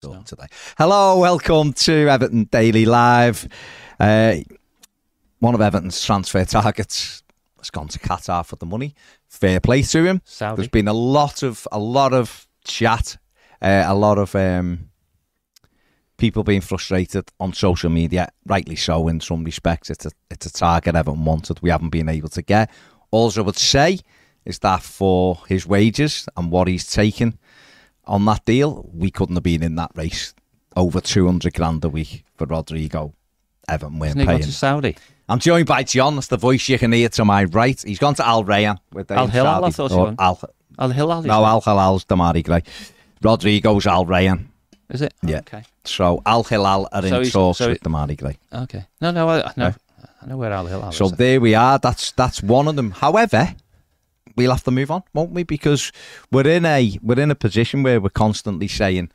done today. Hello, welcome to Everton Daily Live. Uh, one of Everton's transfer targets has gone to Qatar for the money. Fair play to him. Saudi. There's been a lot of a lot of chat, uh, a lot of um, people being frustrated on social media, rightly so. In some respects, it's a it's a target Everton wanted. We haven't been able to get. All I would say is that for his wages and what he's taken on that deal, we couldn't have been in that race. Over 200 grand a week for Rodrigo. Evan, we're Hasn't he gone to Saudi? I'm joined by John. That's the voice you can hear to my right. He's gone to Al Rayyan with Al Hilal, I thought he or. Al, Al Hilal. No, Al Hilal's Demarai Gray. Rodrigo's Al Rayyan. Is it? Yeah. Okay. So Al Hilal are in So he's- talks so with it- Demarai Gray. Okay. No, no, I, I know. Eh? I know where Al Hilal So is. So there we are. That's that's one of them. However, we'll have to move on, won't we? Because we're in a we're in a position where we're constantly saying,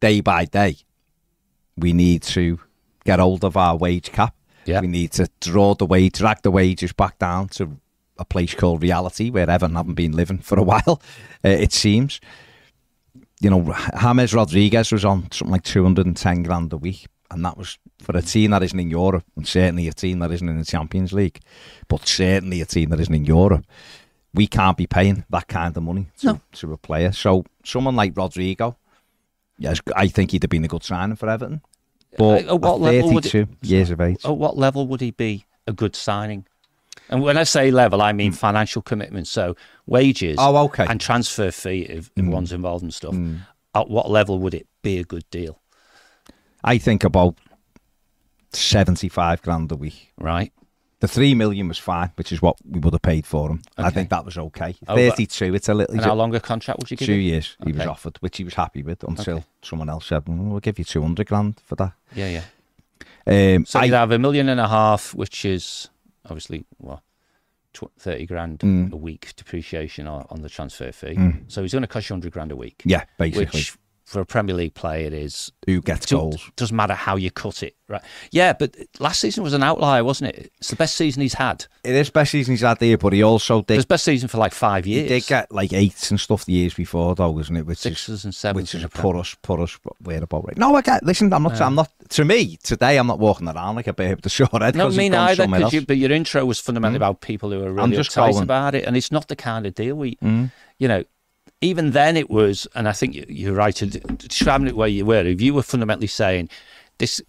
day by day, we need to get hold of our wage cap. Yeah. We need to draw the wage, drag the wages back down to a place called reality where Everton haven't been living for a while. Uh, it seems. You know, James Rodriguez was on something like 210 grand a week, and that was for a team that isn't in Europe, and certainly a team that isn't in the Champions League, but certainly a team that isn't in Europe. We can't be paying that kind of money to, No. to a player. So someone like Rodrigo, yes, I think he'd have been a good signing for Everton. But Uh, at what at level would it- 32 years of age, At what level would he be a good signing? And when I say level, I mean financial commitment. So wages. Oh, okay. and transfer fee if, if Mm. one's involved and stuff. Mm. At what level would it be a good deal? I think about 75 grand a week. Right. The three million was fine, which is what we would have paid for him. I think that was okay. Oh, 32, it's a little. And how long a contract would you give two him? years he was offered, which he was happy with until Okay. someone else said, "Mm, "We'll give you 200 grand for that." Yeah, yeah. Um, So I- you'd have a million and a half, which is obviously what tw- thirty grand Mm. a week depreciation on, on the transfer fee. Mm. So he's going to cost you hundred grand a week. yeah, basically, which for a Premier League player is who gets do- goals? doesn't matter how you cut it, right? Yeah, but last season was an outlier, wasn't it? It's the best season he's had. It is best season he's had there, but he also It did. was best season for like five years. He did get like eights and stuff the years before, though, wasn't it? Which is sixes and sevens. which is a put us, put us where about right. No, I get. Listen, I'm not. Yeah. I'm not. To me, today, I'm not walking around like a babe with the short head. No, 'cause me neither. Because you, but your intro was fundamentally Mm. about people who are really uptight about it, and it's not the kind of deal we, Mm. you know. Even then, it was, and I think you- you're right describing it where you were. If you were fundamentally saying this,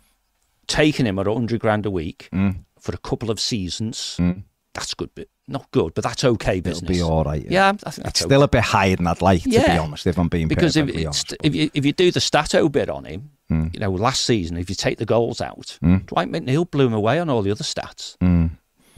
taking him at 100 grand a week Mm. for a couple of seasons, Mm. that's good, but not good, but that's okay business. It'll be all right. Yeah, I think It's still a bit higher than I'd like, to be honest, if I'm being because if, honest. if you if you do the stato bit on him, Mm. you know, last season, if you take the goals out, Mm. Dwight McNeil blew him away on all the other stats.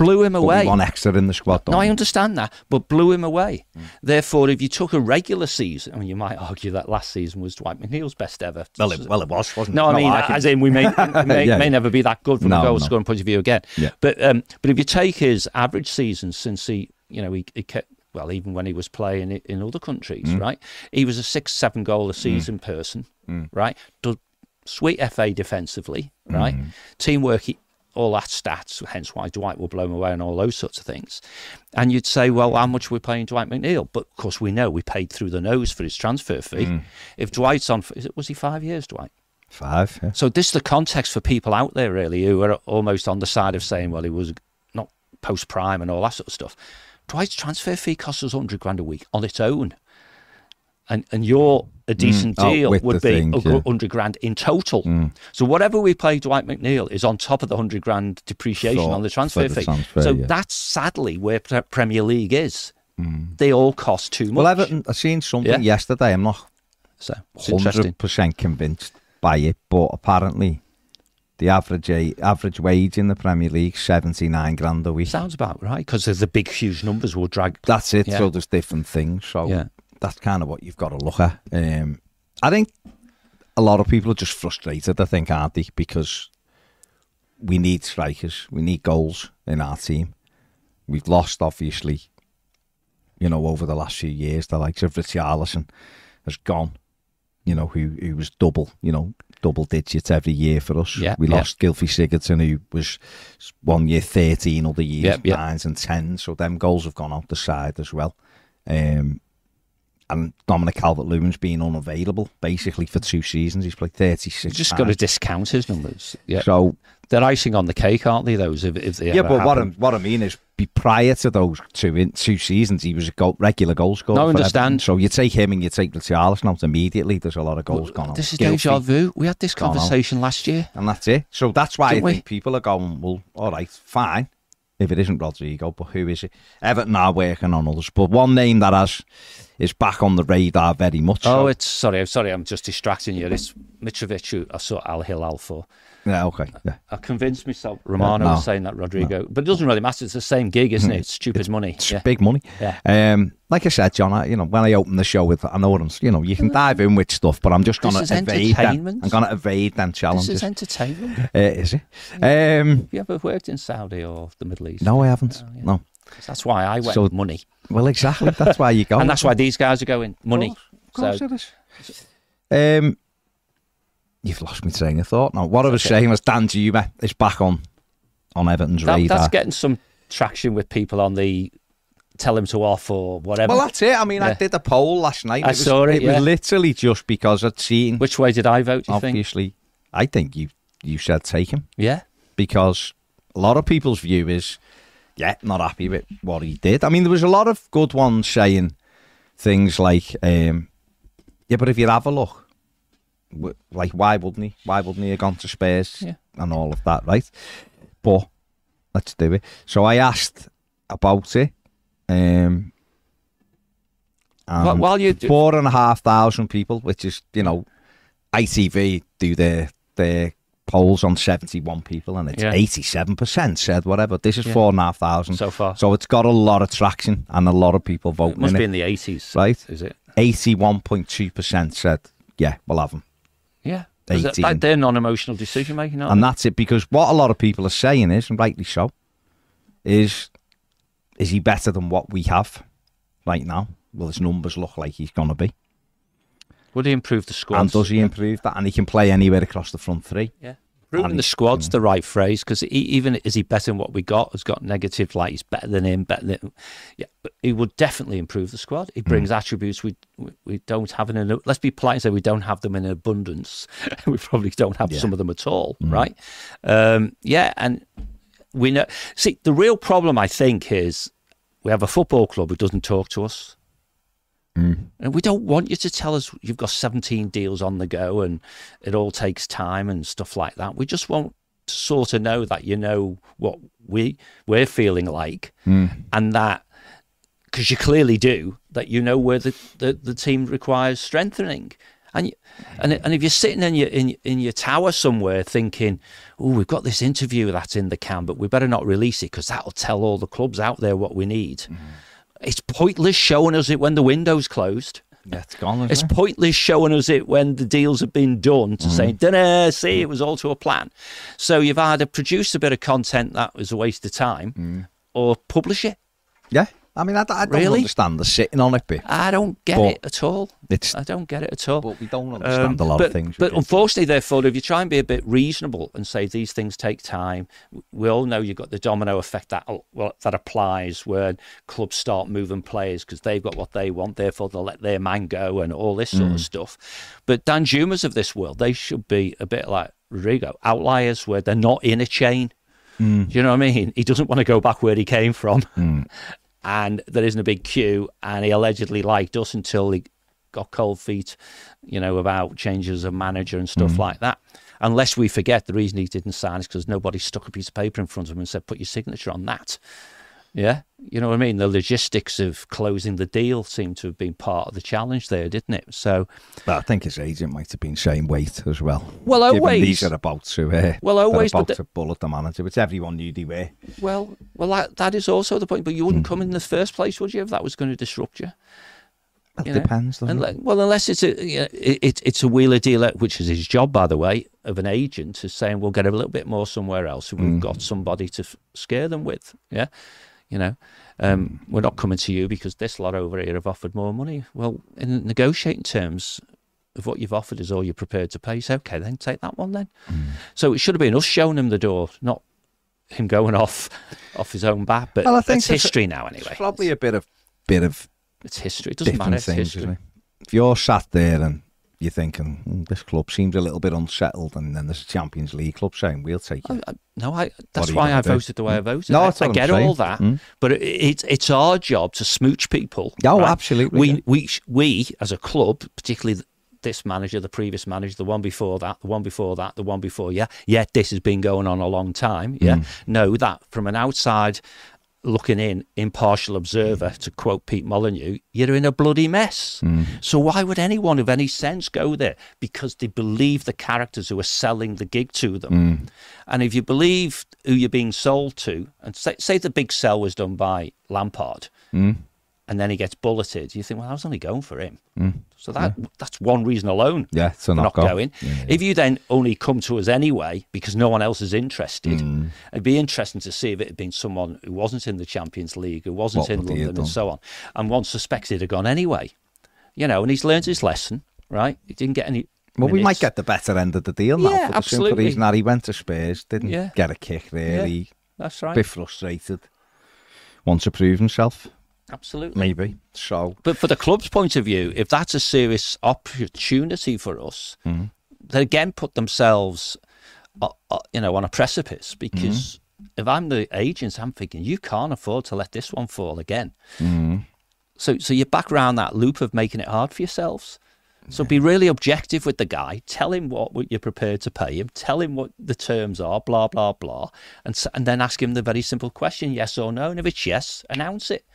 Mm. Blew him away. one extra in the squad, No, I understand that, but blew him away. Mm. Therefore, if you took a regular season, I mean, you might argue that last season was Dwight McNeil's best ever. Well, it, well, it was, wasn't no, it? I mean, argument. as in we may may, Yeah, may yeah. never be that good from No, a goal no. scoring point of view again. Yeah. But um, but if you take his average season since he, you know, he, he kept well, even when he was playing i- in other countries, Mm. right? He was a six, seven goal a season person, Mm. right? Does sweet FA defensively, Mm. right? Teamwork, he- all that stats, hence why Dwight will blow him away and all those sorts of things. And you'd say, well, how much are we paying Dwight McNeil? But of course, we know we paid through the nose for his transfer fee. Mm. If Dwight's on, is it, was he five years, Dwight? Five, yeah. So this is the context for people out there really who are almost on the side of saying, well, he was not post prime and all that sort of stuff. Dwight's transfer fee costs us hundred grand a week on its own, and and your a decent Oh, deal would be thing, a yeah. hundred grand in total. Mm. So whatever we pay Dwight McNeil is on top of the hundred grand depreciation For- on the transfer the fee. transfer, so yeah. that's sadly where Premier League is. Mm. They all cost too much. Well, Everton, I seen something Yeah. yesterday. I'm not so 100% convinced by it, but apparently the average average wage in the Premier League 79 grand a week. Sounds about right because there's the big, huge numbers will drag. That's it. Yeah. So there's different things. So Yeah. That's kind of what you've got to look at. Um, I think a lot of people are just frustrated. I think, aren't they? Because we need strikers, we need goals in our team. We've lost, obviously, you know, over the last few years. The likes of Richarlison has gone. You know, who who was double, you know, double digits every year for us. Yeah, we yeah. lost Gylfi Sigurdsson, who was one year thirteen, other years Yeah, yeah. nines and tens. So them goals have gone out the side as well. Um, and Dominic Calvert-Lewin's been unavailable basically for two seasons. He's played 36 You just got to discount his numbers. Yeah, So they're icing on the cake, aren't they? Those if, if they yeah, but what I, what I mean is, be prior to those two in two seasons, he was a goal, regular goal scorer. No, I understand. Everton. So you take him and you take the Richarlison out immediately. There's a lot of goals gone on. This is Gylfi, deja vu. We had this conversation last year. and that's it. So that's why Didn't I we? think people are going, well, all right, fine. If it isn't Rodrigo, but who is it? Everton are working on others, but one name that has is back on the radar very much. Oh, so. it's sorry, I'm sorry, I'm just distracting you. It's Mitrovic who I saw Al Hilal for. Yeah, okay, yeah. I convinced myself. Romano no. was saying that Rodrigo, but it doesn't really matter. It's the same gig, isn't it? It's stupid money. It's Yeah. big money. Yeah. Um, like I said, John, I, you know, when I open the show with, I know what I'm, you know, you can dive in with stuff, but I'm just gonna evade them. I'm going to evade them This challenges. is entertainment. uh, is it? Um, Have you ever worked in Saudi or the Middle East? no, I haven't. Oh, yeah. No. That's why I went So- money, Well, exactly. That's why you go. and that's why these guys are going money. Of course So it is. Um, you've lost me train of thought now. What I was okay. saying was Danjuma is back on on Everton's that, radar. that's getting some traction with people on the tell him to off or whatever. well, that's it. I mean, I did a poll last night. I was, saw it, yeah. was literally just because I'd seen. Which way did I vote? You think? obviously, I think you you said take him. Yeah. because a lot of people's view is, yeah, not happy with what he did. I mean, there was a lot of good ones saying things like, um, yeah, but if you have a look, like, why wouldn't he? Why wouldn't he have gone to Spurs Yeah. and all of that, right? But let's do it. So I asked about it. Um, Well, while you do- four and a half thousand people, which is you know, ITV do their their polls on seventy one people, and it's eighty seven percent said whatever. This is Yeah. four and a half thousand, so far. so it's got a lot of traction and a lot of people it must in be it. in the eighties, Right. Is it? Eighty one point two percent said, yeah, we'll have them, Yeah. 'Cause that- 18. that- they're non-emotional decision making, aren't and they? that's it. Because what a lot of people are saying is, and rightly so, is is he better than what we have right now? Well, his numbers look like he's gonna be. Would he improve the score? And does he improve that? And he can play anywhere across the front three. Yeah. Improving And the he- squad's the right phrase because even is he better than what we got? Has got negative like he's better than him, better than yeah. But he would definitely improve the squad. He brings attributes we we- we don't have in. A, let's be polite and say we don't have them in abundance. we probably don't have Yeah. some of them at all, right? Um, yeah, and we know. See, the real problem I think is we have a football club who doesn't talk to us. Mm. And we don't want you to tell us you've got 17 deals on the go and it all takes time and stuff like that. We just want to sort of know that you know what we we're feeling like mm. and that because you clearly do that you know where the, the, the team requires strengthening. And you, and and if you're sitting in your in, in your tower somewhere thinking, "Oh, we've got this interview that's in the can, but we better not release it because that'll tell all the clubs out there what we need." Mm. It's pointless showing us it when the window's closed. Yeah, it's gone. It's it? pointless showing us it when the deals have been done to mm-hmm. say, "Dinner, see, it was all to a plan." So you've either produced a bit of content that was a waste of time, mm. or publish it. Yeah, I mean, I, I don't Really? understand the sitting on it bit, I don't get it at all. it's I don't get it at all. but we don't understand Um, a lot but, of things. But unfortunately, therefore, if you try and be a bit reasonable and say these things take time, we all know you've got the domino effect that well, that applies when clubs start moving players because they've got what they want, therefore they'll let their man go and all this sort of Mm. stuff. But Danjumas of this world, they should be a bit like Rodrigo, outliers where they're not in a chain. Mm. Do you know what I mean? He doesn't want to go back where he came from. And there isn't a big queue. And he allegedly liked us until he got cold feet, you know, about changes of manager and stuff mm. like that. Unless we forget the reason he didn't sign is because nobody stuck a piece of paper in front of him and said, put your signature on that. Yeah. You know what I mean? The logistics of closing the deal seemed to have been part of the challenge there, didn't it? So, But I think his agent might have been saying wait as well. well, always. these are about to uh, Well, always, but about the- to bullet the manager, which everyone knew they were. Well, well, that, that is also the point. But you wouldn't come in the first place, would you, if that was going to disrupt you? It You depends. And it? well, unless it's a you know, it, it, it's a wheeler dealer, which is his job, by the way, of an agent, is saying we'll get a little bit more somewhere else if we've got somebody to scare them with. Yeah, you know, um, we're not coming to you because this lot over here have offered more money. Well, in negotiating terms of what you've offered is all you're prepared to pay. you say, okay, then take that one then. So it should have been us showing him the door, not him going off off his own bat. But Well, I think it's there's a- history now, anyway. There's probably a bit of bit of It's history. It doesn't matter. It's things, history. If you're sat there and you're thinking "Hmm, this club seems a little bit unsettled, and then there's a Champions League club saying we'll take you. I, I, no, I, that's why I do? voted the way I voted. No, I, I get saying. all that, Mm. but it, it's it's our job to smooch people. Oh, right? absolutely, We yeah. we we as a club, particularly this manager, the previous manager, the one before that, the one before that, the one before, yeah, yeah, this has been going on a long time. Yeah, Mm. know that from an outside looking in, impartial observer, to quote Pete Molyneux, you're in a bloody mess. Mm. So why would anyone of any sense go there? Because they believe the characters who are selling the gig to them. Mm. And if you believe who you're being sold to, and say, say the big sell was done by Lampard, Mm. And then he gets bulleted, you think, well, I was only going for him. So that that's one reason alone Yeah, for not knockout. going. Yeah, If you then only come to us anyway because no one else is interested, Mm. it'd be interesting to see if it had been someone who wasn't in the Champions League, who wasn't What in would he have London, and so on. And one suspected had gone anyway. You know, and he's learned his lesson, right? He didn't get any. Well, we might get the better end of the deal now Yeah, for the simple reason that he went to Spurs, didn't Yeah. get a kick there. Yeah. He That's right. bit frustrated, wants to prove himself, Absolutely. maybe. So But for the club's point of view, if that's a serious opportunity for us, Mm-hmm. they again put themselves, uh, uh, you know, on a precipice. Because Mm-hmm. if I'm the agents, I'm thinking you can't afford to let this one fall again. Mm-hmm. So, so you're back around that loop of making it hard for yourselves. So be really objective with the guy. Tell him what, what you're prepared to pay him. Tell him what the terms are. Blah blah blah, and and then ask him the very simple question: yes or no. And if it's yes, announce it.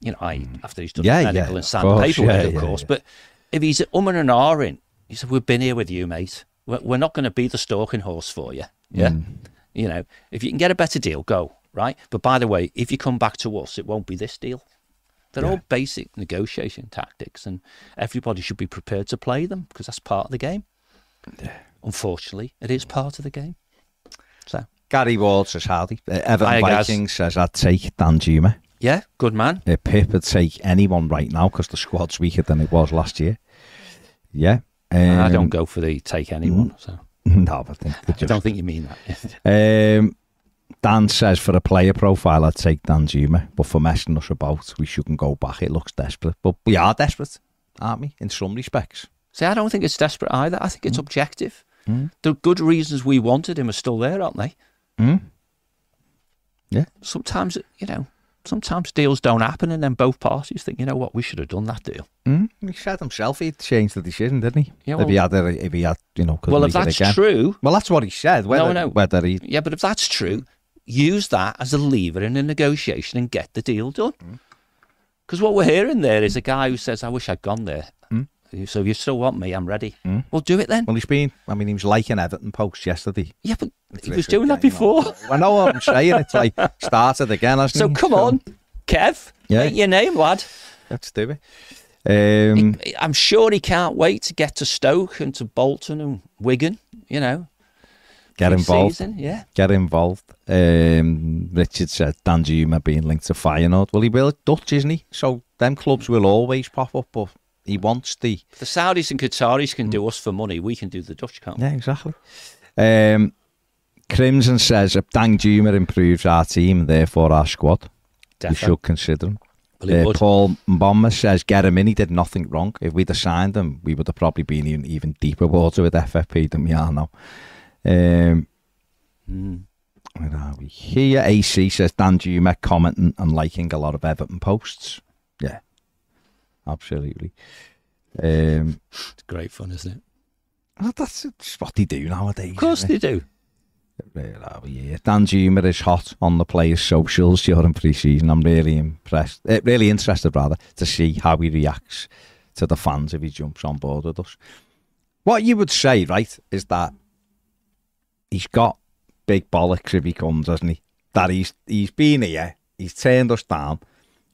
You know, I, after he's done Mm. Yeah, the yeah, medical and signed the paperwork, yeah, of course. yeah. But if he's umming and ahhing, he said, "We've been here with you, mate. We're, we're not going to be the stalking horse for you." Yeah, Mm. you know, if you can get a better deal, go right. But by the way, if you come back to us, it won't be this deal. They're all basic negotiation tactics, and everybody should be prepared to play them because that's part of the game. Yeah. Unfortunately, it is part of the game. So, Gary Ward says howdy. Uh, Everton Vikings says I'd take Danjuma. Yeah, good man. Uh, Pip would take anyone right now because the squad's weaker than it was last year. Yeah. Um, I don't go for the take anyone. So, No, I think they I don't think you mean that. Um, Dan says for a player profile, I'd take Danjuma, but for messing us about, we shouldn't go back. It looks desperate, but we are desperate, aren't we? In some respects. See, I don't think it's desperate either. I think Mm. it's objective. The good reasons we wanted him are still there, aren't they? Mm? Yeah. Sometimes, you know, sometimes deals don't happen, and then both parties think, you know what, we should have done that deal. Mm? He said himself he'd changed the decision, didn't he? Yeah, if he well- had, if he had, you know, well, if that's again. true, Well, that's what he said. Whether, no. whether he, yeah, but if that's true, use that as a lever in a negotiation and get the deal done. Mm. Because what we're hearing there is a guy who says, I wish I'd gone there. Mm. So if you still want me, I'm ready. Well, do it then. well, he's been. I mean, he was liking Everton post yesterday. yeah, but he was doing that before. I know what I'm saying. It's like started again, hasn't So come on, Kev. Yeah. Make your name, lad. let's do it. Um, I'm sure he can't wait to get to Stoke and to Bolton and Wigan, you know. get involved. Season, yeah. get involved. Um, Richard said Danjuma being linked to Feyenoord. Well, he will Dutch, isn't he? So them clubs will always pop up, but he wants the The Saudis and Qataris can do us for money. We can do the Dutch, can't we? yeah exactly. Um, Crimson says if Danjuma improves our team, therefore our squad, we should consider him. Well, Uh. Paul Mbomma says get him in. He did nothing wrong. If we'd have signed him, we would have probably been in even deeper water with FFP than we are now. Um, Mm. Where are we? Here, AC says Danjuma commenting and liking a lot of Everton posts. Yeah, absolutely. Um, It's great fun, isn't it? well, that's what they do nowadays. Of course they do. it? Where are we? Danjuma is hot on the players' socials during pre-season. I'm really impressed, uh, really interested rather, to see how he reacts to the fans if he jumps on board with us. What you would say, right, is that he's got big bollocks if he comes, hasn't he? That he's he's been here, he's turned us down,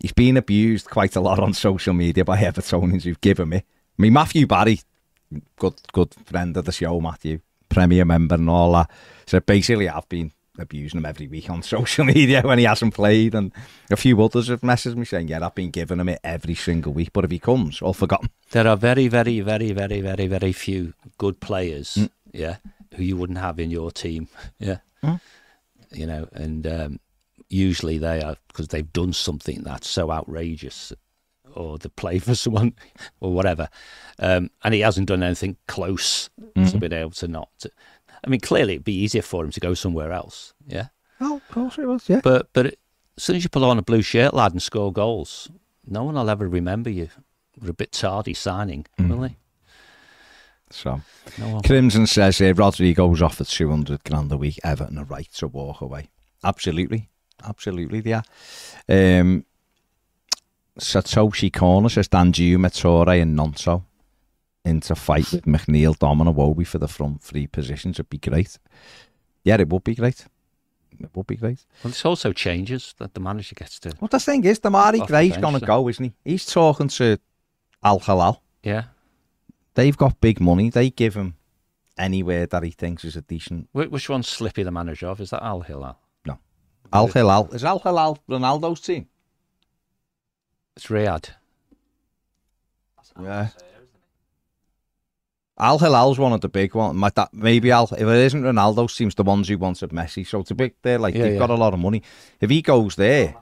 he's been abused quite a lot on social media by Evertonians who've given me. I mean, Matthew Barry, good good friend of the show, Matthew, Premier member and all that. So basically, I've been abusing him every week on social media when he hasn't played, and a few others have messaged me saying, "Yeah, I've been giving him it every single week, but if he comes, all forgotten." There are very, very, very, very, very, very few good players, Mm. yeah, who you wouldn't have in your team, yeah. Mm. You know, and um, usually they are because they've done something that's so outrageous or the play for someone or whatever. Um, and he hasn't done anything close Mm-hmm. to being able to not. To, I mean, clearly it'd be easier for him to go somewhere else. Yeah. Oh, of course it was. Yeah. But but it, as soon as you put on a blue shirt, lad, and score goals, no one will ever remember you. You're a bit tardy signing, Mm. will they? So No. Crimson says here Rodrigo's off at two hundred grand a week. Everton are right to walk away. Absolutely, absolutely. They are. Um, Satoshi Corner says Danjuma, Touré, and Nonso into fight with McNeil, Dom, and Iwobi for the front three positions. It'd be great. Yeah, it would be great. It would be great. Well, this also changes that the manager gets to. Well, the thing is, Demarai Off the Gray's bench, going to so- go, isn't he? He's talking to Al Hilal. Yeah. They've got big money. They give him anywhere that he thinks is a decent. Which one's Slippy the manager of? Is that Al Hilal? Al Hilal. Is Al Hilal Ronaldo's team? It's Riyadh. Yeah. Al Hilal's one of the big ones. My, that, maybe Al, if it isn't Ronaldo, seems the ones who wanted Messi. So it's a big, they're like, Yeah, they've yeah. got a lot of money. If he goes there,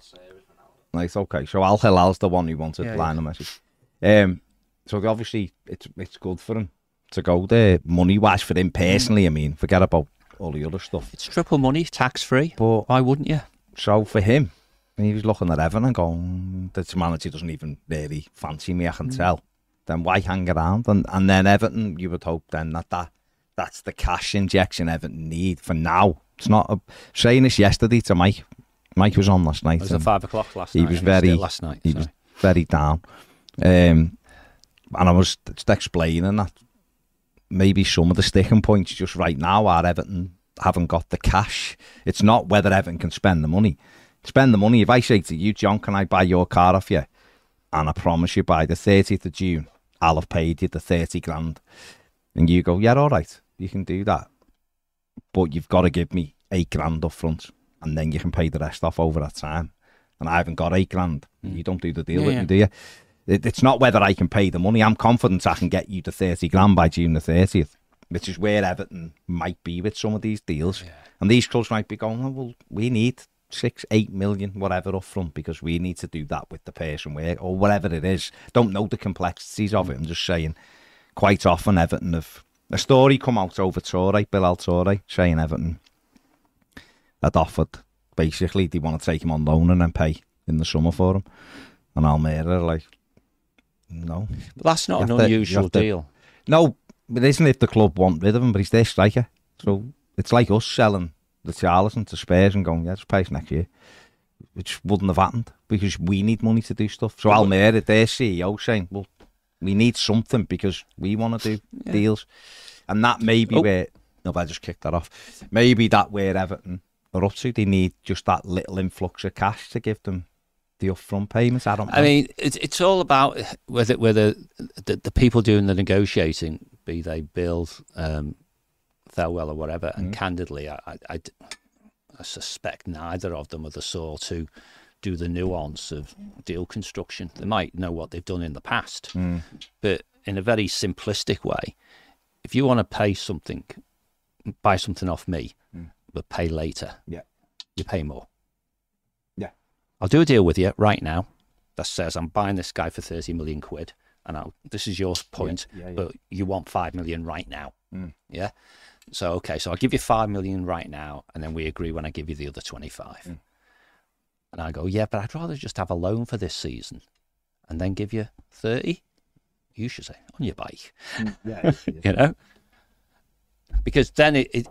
like, okay. So Al Hilal's the one who wanted Yeah, Lionel Messi. Um, so obviously it's it's good for him to go there, money wise for him personally. I mean, forget about all the other stuff. It's triple money, tax free. But Why wouldn't you? so for him, he was looking at Evan and going, this manager doesn't even really fancy me, I can tell. Then why hang around? And and then Everton, you would hope then that, that that's the cash injection Everton need for now. It's not a, saying this yesterday to Mike. Mike was on last night. It was at five o'clock last he night. was very- last night. he sorry. was very down. Um, and I was just explaining that maybe some of the sticking points just right now are Everton haven't got the cash. It's not whether Everton can spend the money. Spend the money. If I say to you, John, can I buy your car off you? And I promise you by the 30th of June, I'll have paid you the 30 grand. And you go, yeah, all right, you can do that. But you've got to give me eight grand up front and then you can pay the rest off over that time. And I haven't got eight grand. Hmm. You don't do the deal Yeah, with yeah. me, do you? It, it's not whether I can pay the money. I'm confident I can get you to 30 grand by June the 30th, which is where Everton might be with some of these deals. And these clubs might be going, oh, well, we need six, eight million, whatever up front because we need to do that with the person where, or whatever it is. Don't know the complexities of it. I'm just saying, quite often Everton have a story come out over Torre, Bilal Touré, saying Everton had offered basically they want to take him on loan and then pay in the summer for him. And Almería are like, no, But that's not You an have to- you unusual to- deal. no, it isn't if the club want rid of him, but he's their striker. So it's like us selling the Charlton to Spurs and going, yeah, just pay us next year. Which wouldn't have happened because we need money to do stuff. So Almería, their CEO, saying, well, we need something because we want to do deals. And that may be Oh. where, no, I just kicked that off. Maybe that where Everton are up to. They need just that little influx of cash to give them the upfront payments. I don't know. I mean, it's it's all about whether whether the, the people doing the negotiating, be they Bill, um, Thelwell, or whatever. And candidly, I suspect neither of them are the sort to do the nuance of deal construction. They might know what they've done in the past, Mm. but in a very simplistic way, if you want to pay something, buy something off me, but pay later, Mm. Yeah. you pay more. Yeah. I'll do a deal with you right now that says I'm buying this guy for 30 million quid and I'll, this is your point, yeah, yeah. but you want 5 million right now. Mm. Yeah. So, okay, so I'll give you 5 million right now and then we agree when I give you the other 25. Mm. And I go, yeah, but I'd rather just have a loan for this season and then give you 30. You should say, on your bike, yeah, you know? Because then it, it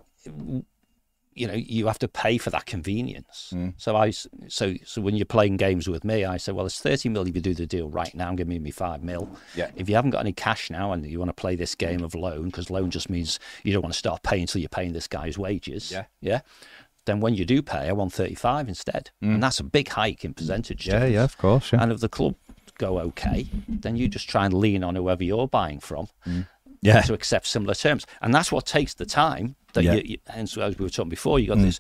you know, you have to pay for that convenience. Mm. So I so so when you're playing games with me, I say, well, it's thirty mil if you do the deal right now, and give me me five mil. Yeah. If you haven't got any cash now and you want to play this game of loan, because loan just means you don't want to start paying until you're paying this guy's wages. Yeah. Yeah. Then when you do pay, I want thirty five instead, and that's a big hike in percentage. Mm. yeah, terms. yeah, of course. Yeah. And if the club go okay, then you just try and lean on whoever you're buying from Yeah. to accept similar terms. And that's what takes the time that Yeah. you, you, hence as we were talking before, you got mm. this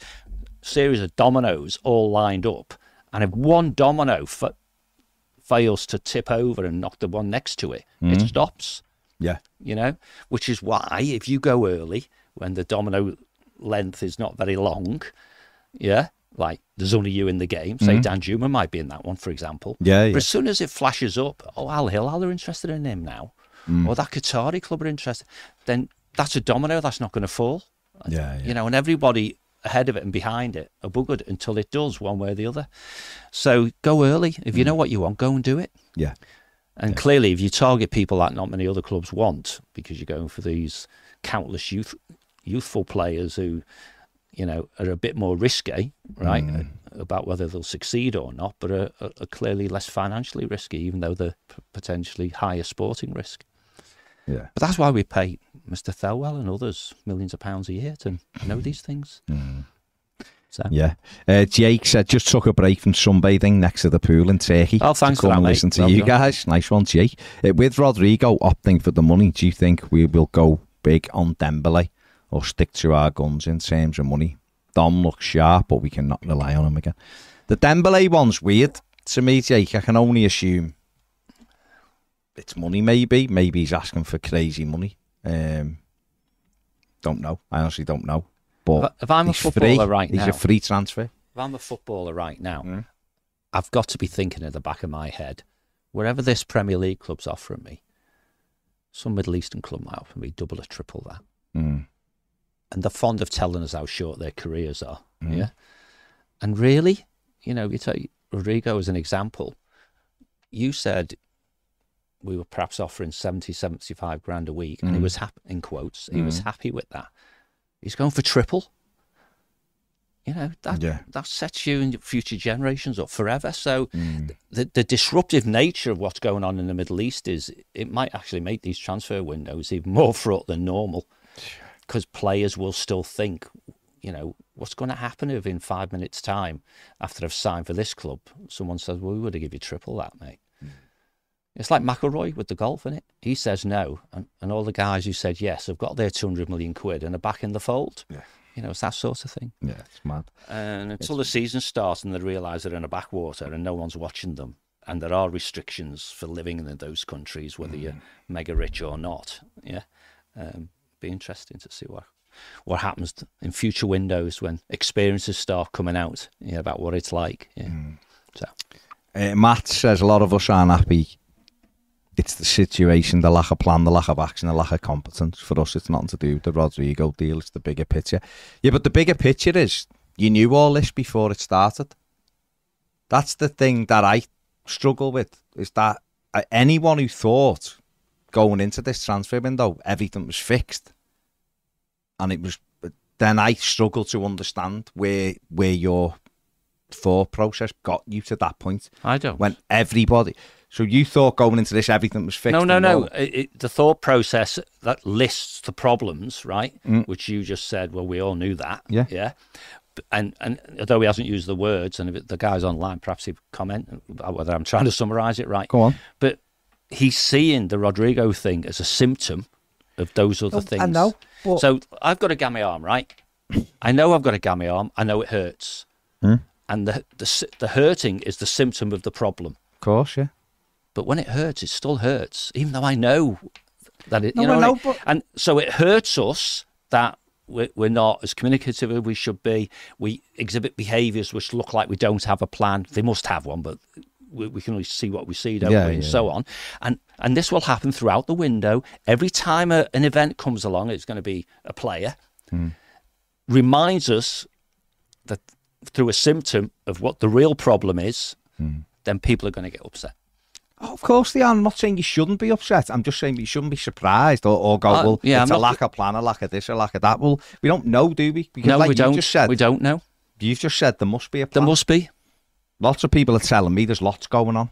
series of dominoes all lined up. And if one domino fa- fails to tip over and knock the one next to it, it mm. stops, Yeah. you know, which is why if you go early when the domino length is not very long, yeah, like there's only you in the game. Say mm. Danjuma might be in that one, for example. Yeah, yeah. But as soon as it flashes up, oh, Al Hilal are interested in him now, Mm. or that Qatari club are interested, then that's a domino that's not going to fall. Yeah, yeah. You know, and everybody ahead of it and behind it are buggered until it does one way or the other. So go early. If you mm. know what you want, go and do it. Yeah. And clearly, if you target people that not many other clubs want, because you're going for these countless youth, youthful players who, you know, are a bit more risky, right, mm. about whether they'll succeed or not, but are, are clearly less financially risky, even though they're potentially higher sporting risk. Yeah. But that's why we pay Mr. Thelwell and others millions of pounds a year to know these things. So, Yeah. Uh, Jake said just took a break from sunbathing next to the pool in Turkey. Oh, thanks to come for that, and mate. listen to Well you done. guys. Nice one, Jake. Uh, with Rodrigo opting for the money, do you think we will go big on Dembele or stick to our guns in terms of money? Dom looks sharp, but we cannot rely on him again. The Dembele one's weird to me, Jake. I can only assume it's money, maybe. Maybe he's asking for crazy money. Um, don't know. I honestly don't know. But If- if I'm a he's free. footballer right he's now- he's a free transfer. if I'm a footballer right now, Mm. I've got to be thinking in the back of my head, wherever this Premier League club's offering me, some Middle Eastern club might offer me double or triple that. Mm. And they're fond of telling us how short their careers are. Mm. Yeah. And really, you know, you take Rodrigo as an example. You said we were perhaps offering 70, 75 grand a week, and he Mm. was happy, in quotes, he was Mm. happy with that. He's going for triple. You know, that, Yeah. that sets you and future generations up forever. So Mm. the, the disruptive nature of what's going on in the Middle East is it might actually make these transfer windows even more fraught than normal because players will still think, you know, what's going to happen if in five minutes' time, after I've signed for this club, someone says, well, we would have give you triple that, mate. It's like McIlroy with the golf, in it? He says no, and, and all the guys who said yes have got their 200 million quid and are back in the fold. Yeah. You know, it's that sort of thing. Yeah, it's mad. And until the season starts and they realise they're in a backwater and no one's watching them, and there are restrictions for living in those countries, whether you're mega rich or not, yeah, um, be interesting to see what what happens in future windows when experiences start coming out yeah, about what it's like. Yeah. So Uh, Matt says a lot of us aren't happy. It's the situation, the lack of plan, the lack of action, the lack of competence. For us, it's nothing to do with the Rodrigo deal. It's the bigger picture. Yeah, but the bigger picture is you knew all this before it started. That's the thing that I struggle with. Is that uh, anyone who thought going into this transfer window everything was fixed, and it was, then I struggle to understand where where your thought process got you to that point I don't. when everybody. So you thought going into this everything was fixed? no, no, no. It, it, the thought process that lists the problems, right? Mm. Which you just said. Well, we all knew that. Yeah. Yeah. And and although he hasn't used the words, and if it, the guy's online, perhaps he'd comment about whether I'm trying to summarise it right. Go on. But he's seeing the Rodrigo thing as a symptom of those other Oh, I things. know, but- So I've got a gammy arm, right? I know I've got a gammy arm. I know it hurts. Hmm? And the, the the hurting is the symptom of the problem. Of course, yeah. But when it hurts, it still hurts, even though I know that it. No, you know, I what I mean? but- and so it hurts us that we're, we're not as communicative as we should be. We exhibit behaviours which look like we don't have a plan. They must have one, but we, we can only see what we see, don't Yeah, we? And yeah, so on. And and this will happen throughout the window. Every time a, an event comes along, it's going to be a player. Hmm. Reminds us that through a symptom of what the real problem is, Hmm. then people are going to get upset. Oh, of course they are. I'm not saying you shouldn't be upset. I'm just saying you shouldn't be surprised or, or go, Uh, well, yeah, it's I'm a not- lack of plan, a lack of this, a lack of that. Well, we don't know, do we? Because no, like we you don't. just said, we don't know. you've just said there must be a There must be. Lots of people are telling me there's lots going on.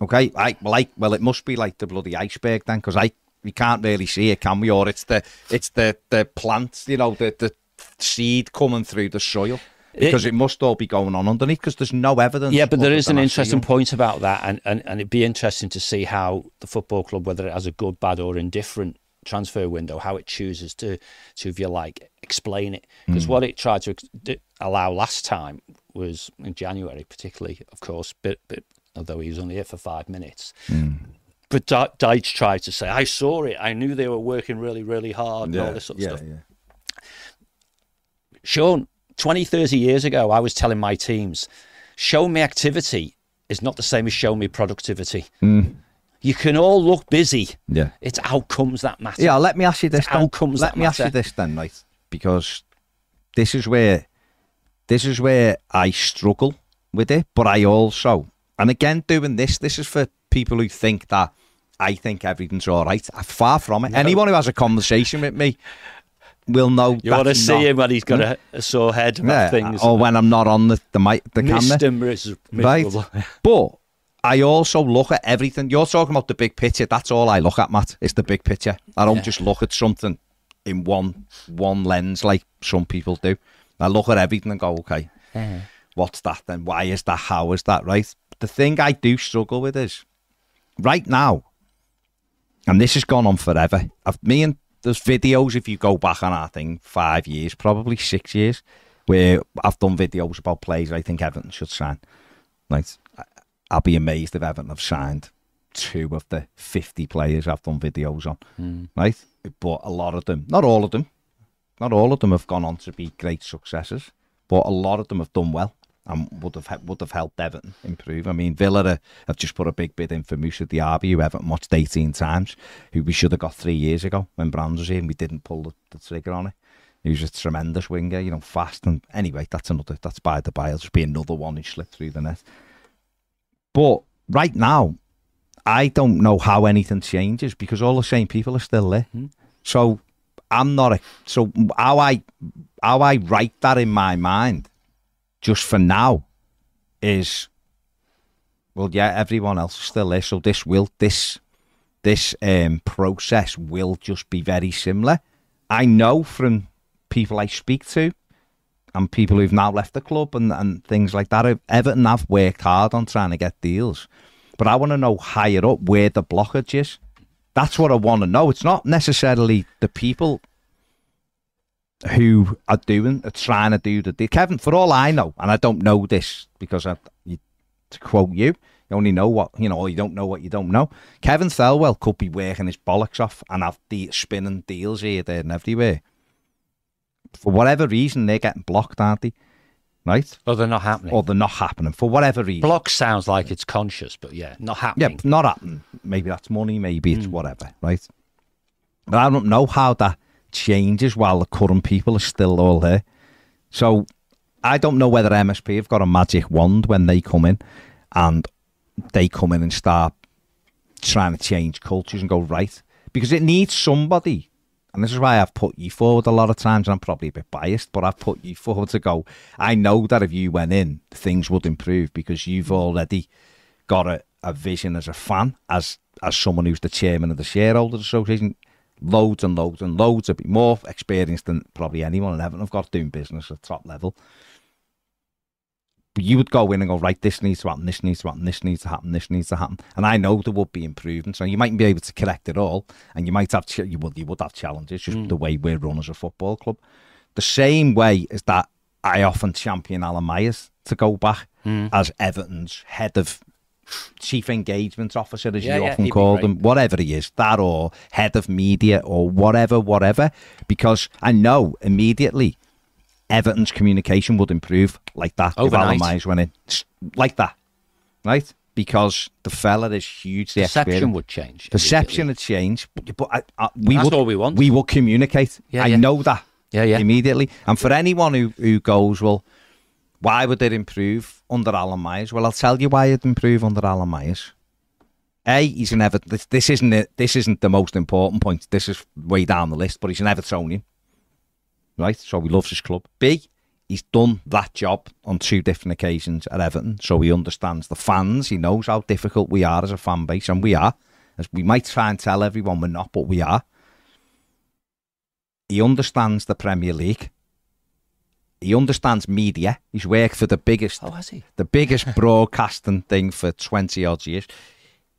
Okay, I like well, it must be like the bloody iceberg then, because I we can't really see it, can we? Or it's the it's the the plant, you know, the the seed coming through the soil because it, must all be going on underneath because there's no evidence. Yeah, but there is an interesting point about that, and, and, and it'd be interesting to see how the football club, whether it has a good, bad, or indifferent transfer window, how it chooses to, to if you like, explain it. Because hmm. what it tried to allow last time was in January, particularly, of course, but, but although he was only here for five minutes. Hmm. But Di- Dyche tried to say, I saw it. I knew they were working really, really hard and all this sort of yeah, stuff. yeah. Sean 20, 30 years ago, I was telling my teams, show me activity is not the same as show me productivity. Mm. You can all look busy. Yeah. It's outcomes that matter. Yeah, let me ask you this. It's Then. outcomes let me ask you this then, right? Because this is where this is where I struggle with it, but I also, and again, doing this, this is for people who think that I think everything's all right. I'm far from it. Anyone who has a conversation with me will know. You want to see not- him when he's got a, hmm? a sore head about yeah, things. or when I'm not on the the mic, the camera. Right. But I also look at everything. You're talking about the big picture. That's all I look at, Matt. It's the big picture. I don't Yeah. just look at something in one one lens like some people do. I look at everything and go, okay, what's that then? Why is that? How is that? Right. The thing I do struggle with is right now, and this has gone on forever. I've, me and there's videos if you go back on I think five years, probably six years, where I've done videos about players I think Everton should sign. Right. I- I'll be amazed if Everton have signed two of the 50 players I've done videos on. Hmm. Right. But a lot of them, not all of them, not all of them have gone on to be great successes, but a lot of them have done well and would have would have helped Everton improve. I mean, Villa are- have just put a big bid in for Moussa Diaby, who Everton watched 18 times, who we should have got three years ago when Brands was here and we didn't pull the, the trigger on it. He was a tremendous winger, you know, fast and anyway, that's another that's by the by. It'll just be another one who slipped through the net. But right now, I don't know how anything changes because all the same people are still there. Hmm. So I'm not a so how I how I write that in my mind just for now is well yeah everyone else is still there so this will this this um process will just be very similar. I know from people I speak to and people who've now left the club and, and things like that Everton have worked hard on trying to get deals. But I want to know higher up where the blockage is. That's what I want to know. It's not necessarily the people who are doing, are trying to do the deal. Kevin, for all I know, and I don't know this because I, you, to quote you, you only know what you know, or you don't know what you don't know. Kevin Thelwell could be working his bollocks off and have the spinning deals here, there, and everywhere. For whatever reason, they're getting blocked, aren't they? Right? Or they're not happening. Or they're not happening for whatever reason. Block sounds like it's conscious, but yeah, not happening. Yeah, not happening. Maybe that's money, maybe it's hmm. whatever, right? But I don't know how that changes while the current people are still all there. So I don't know whether MSP have got a magic wand when they come in and they come in and start trying to change cultures and go right. Because it needs somebody. And this is why I've put you forward a lot of times, and I'm probably a bit biased, but I've put you forward to go. I know that if you went in, things would improve because you've mm. already got a, a vision as a fan, as as someone who's the chairman of the shareholders association, loads and loads and loads of more experience than probably anyone in Everton have got doing business at top level. But you would go in and go, right, this needs to happen, this needs to happen, this needs to happen, this needs to happen. And I know there would be improvements. So you mightn't be able to correct it all. And you might have, ch- you would, you would have challenges, just mm. the way we're run as a football club. The same way is that I often champion Alan Myers to go back mm. as Everton's head of chief engagement officer, as Yeah, you yeah, often call them, whatever he is, that or head of media or whatever, whatever. Because I know immediately Everton's communication would improve like that if Overnight. Alan Myers went in. Like that. Right? Because the fella is hugely Perception experienced. would change. Perception would change. but, but I, I, we That's would, all we want. We will communicate. Yeah, I yeah. know that Yeah, yeah. immediately. And for anyone who, who goes, well, why would it improve under Alan Myers? Well, I'll tell you why it'd improve under Alan Myers. A, he's an Everton. This, this isn't it. This isn't the most important point. This is way down the list, but he's an Evertonian, right? So he loves his club. B, he's done that job on two different occasions at Everton, so he understands the fans. He knows how difficult we are as a fan base, and we are. As we might try and tell everyone we're not, but we are. He understands the Premier League. He understands media. He's worked for the biggest Oh, has he? the biggest broadcasting thing for 20 odd years.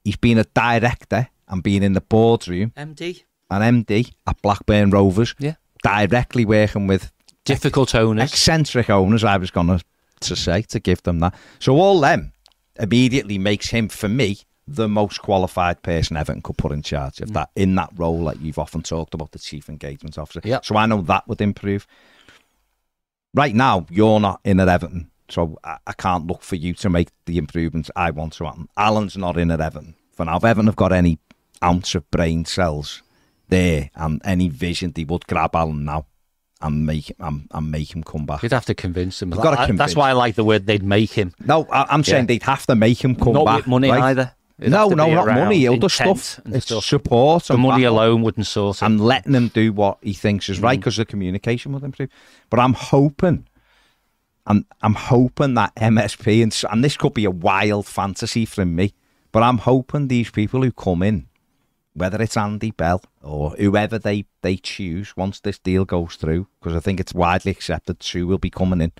He's been a director and been in the boardroom, MD. an MD at Blackburn Rovers, Yeah. directly working with Difficult owners. eccentric owners, I was going to to say, to give them that. So all them immediately makes him, for me, the most qualified person Everton could put in charge of mm. that, in that role that you've often talked about, the chief engagement officer. Yeah. So I know that would improve. Right now you're not in at Everton, so I, I can't look for you to make the improvements I want to happen. Alan's not in at Everton. For now, if Everton have got any ounce of brain cells there and any vision, they would grab Alan now and make him and, and make him come back. You'd have to convince him. You've gotta I- convince- That's why I like the word they'd make him. No, I, I'm saying Yeah. they'd have to make him come not back. with money right? either. No, no, not money. Other stuff. It's stuff. support. The money alone wouldn't sort it. and letting him do what he thinks is Mm. right because the communication would improve. But I'm hoping, and I'm hoping that MSP and and this could be a wild fantasy from me, but I'm hoping these people who come in, whether it's Andy Bell or whoever they they choose once this deal goes through, because I think it's widely accepted two will be coming in.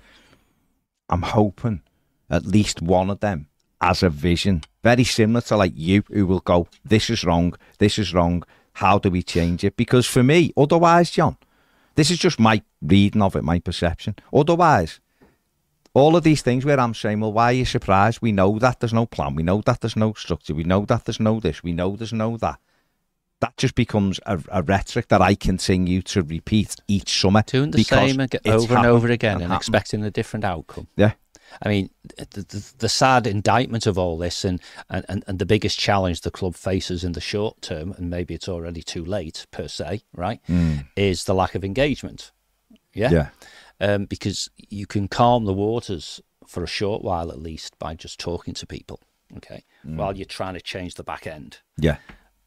I'm hoping at least one of them has a vision very similar to like you who will go this is wrong this is wrong how do we change it? Because for me otherwise john this is just my reading of it my perception. Otherwise all of these things where i'm saying well why are you surprised? We know that there's no plan. We know that there's no structure. We know that there's no this. We know there's no that. That just becomes a, a rhetoric that i continue to repeat each summer Doing the same over and over again and happened. expecting a different outcome. yeah I mean, the, the, the sad indictment of all this and, and, and, the biggest challenge the club faces in the short term, and maybe it's already too late per se, right, is the lack of engagement. Yeah. yeah Um, because you can calm the waters for a short while at least by just talking to people, okay, while you're trying to change the back end. yeah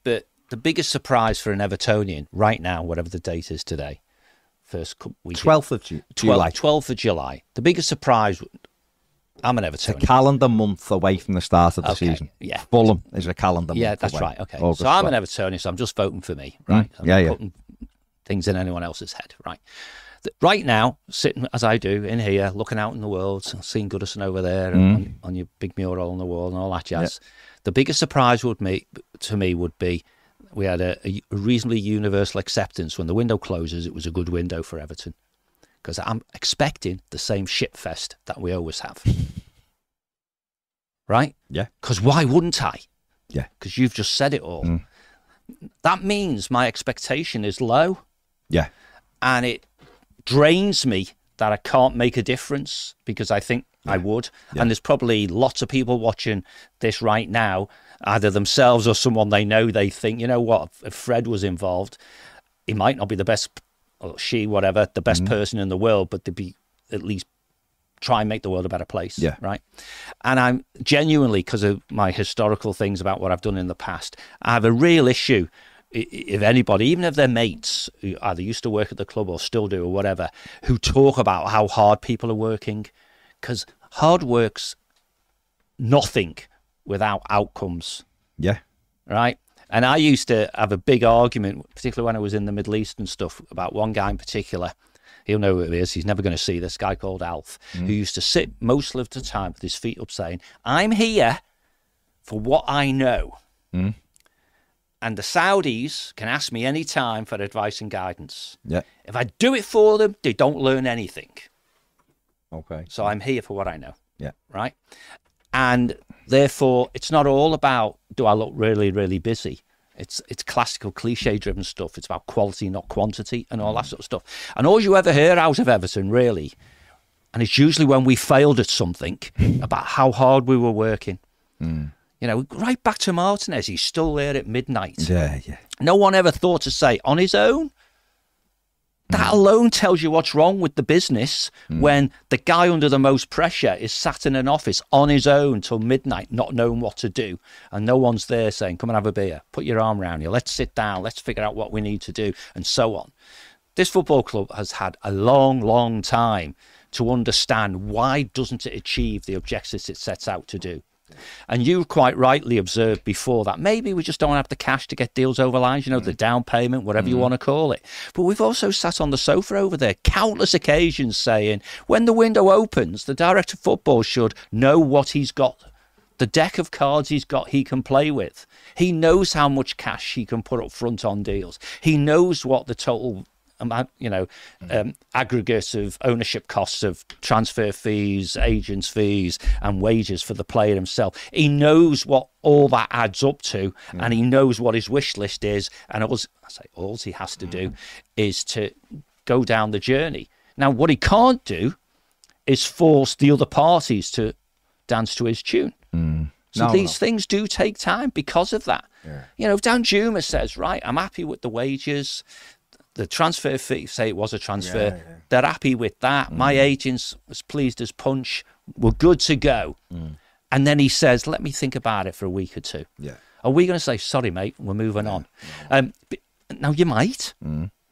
But the biggest surprise for an Evertonian right now, whatever the date is today, first week 12th of Ju- July 12th of July. The biggest surprise. I'm an Everton. a Evertonian. calendar month away from the start of the Okay, season. yeah. Fulham is a calendar month. Yeah, that's away. right. Okay. August so I'm an Evertonian, so I'm just voting for me, mm, right? I'm yeah, yeah. putting things in anyone else's head, right? Right now, sitting as I do in here, looking out in the world, seeing Goodison over there and mm. on, on your big mural on the wall and all that jazz. The biggest surprise would me to me would be we had a, a reasonably universal acceptance when the window closes. It was a good window for Everton because I'm expecting the same shit fest that we always have, right? Yeah. Because why wouldn't I? Yeah. Because you've just said it all. Mm. That means my expectation is low Yeah. and it drains me that I can't make a difference because I think I would. Yeah. And there's probably lots of people watching this right now, either themselves or someone they know, they think, you know what, if Fred was involved, he might not be the best, or she, whatever, the best mm-hmm. person in the world, but they'd be at least try and make the world a better place. Yeah. Right. And I'm genuinely, because of my historical things about what I've done in the past, I have a real issue. If anybody, even if they're mates who either used to work at the club or still do or whatever, who talk about how hard people are working, because hard work's nothing without outcomes Yeah. right? And I used to have a big argument, particularly when I was in the Middle East and stuff, about one guy in particular. He'll know who it is. He's never going to see this guy called Alf, who mm. used to sit most of the time with his feet up, saying, "I'm here for what I know." Mm. And the Saudis can ask me any time for advice and guidance. Yeah. If I do it for them, they don't learn anything. Okay. So I'm here for what I know Yeah. right? And therefore, it's not all about do I look really, really busy. It's it's classical cliche driven stuff. It's about quality, not quantity, and all that sort of stuff. And all you ever hear out of Everton, really, and it's usually when we failed at something about how hard we were working. Hmm. You know, right back to Martinez, he's still there at midnight. Yeah. Yeah. No one ever thought to say on his own. That hmm. alone tells you what's wrong with the business hmm. when the guy under the most pressure is sat in an office on his own till midnight, not knowing what to do. And no one's there saying, Come and have a beer, put your arm around you, let's sit down, let's figure out what we need to do, and so on. This football club has had a long, long time to understand why doesn't it achieve the objectives it sets out to do. And you quite rightly observed before that maybe we just don't have the cash to get deals over lines, you know, the mm. down payment, whatever you mm. want to call it. But we've also sat on the sofa over there countless occasions saying when the window opens, the director of football should know what he's got. The deck of cards he's got, he can play with. He knows how much cash he can put up front on deals. He knows what the total Um, you know, mm. um, aggregate of ownership costs of transfer fees, agents' fees, and wages for the player himself. He knows what all that adds up to, mm. and he knows what his wish list is. And all I say, all he has to do mm. is to go down the journey. Now, what he can't do is force the other parties to dance to his tune. So No, these no. things do take time because of that. You know, if Danjuma says, right, I'm happy with the wages, the transfer fee, say it was a transfer, they're happy with that. My Mm. agent's as pleased as punch. We're good to go. Mm. And then he says, let me think about it for a week or two. Yeah. Are we going to say, sorry, mate, we're moving on? Um, b- now, you might,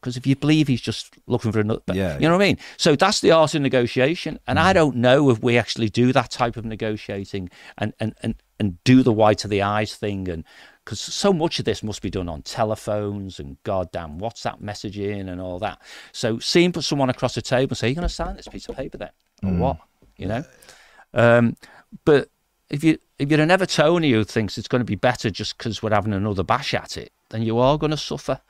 because if you believe he's just looking for another, Mm. Yeah, you know what I mean? So that's the art of negotiation. And Mm. I don't know if we actually do that type of negotiating and, and, and, and do the white of the eyes thing. And because so much of this must be done on telephones and goddamn WhatsApp messaging and all that. So seeing put someone across the table and say, You're going to sign this piece of paper then? Or Mm. what? You know? Um, but if you if you're an Evertonian who thinks it's going to be better just because we're having another bash at it, then you are going to suffer.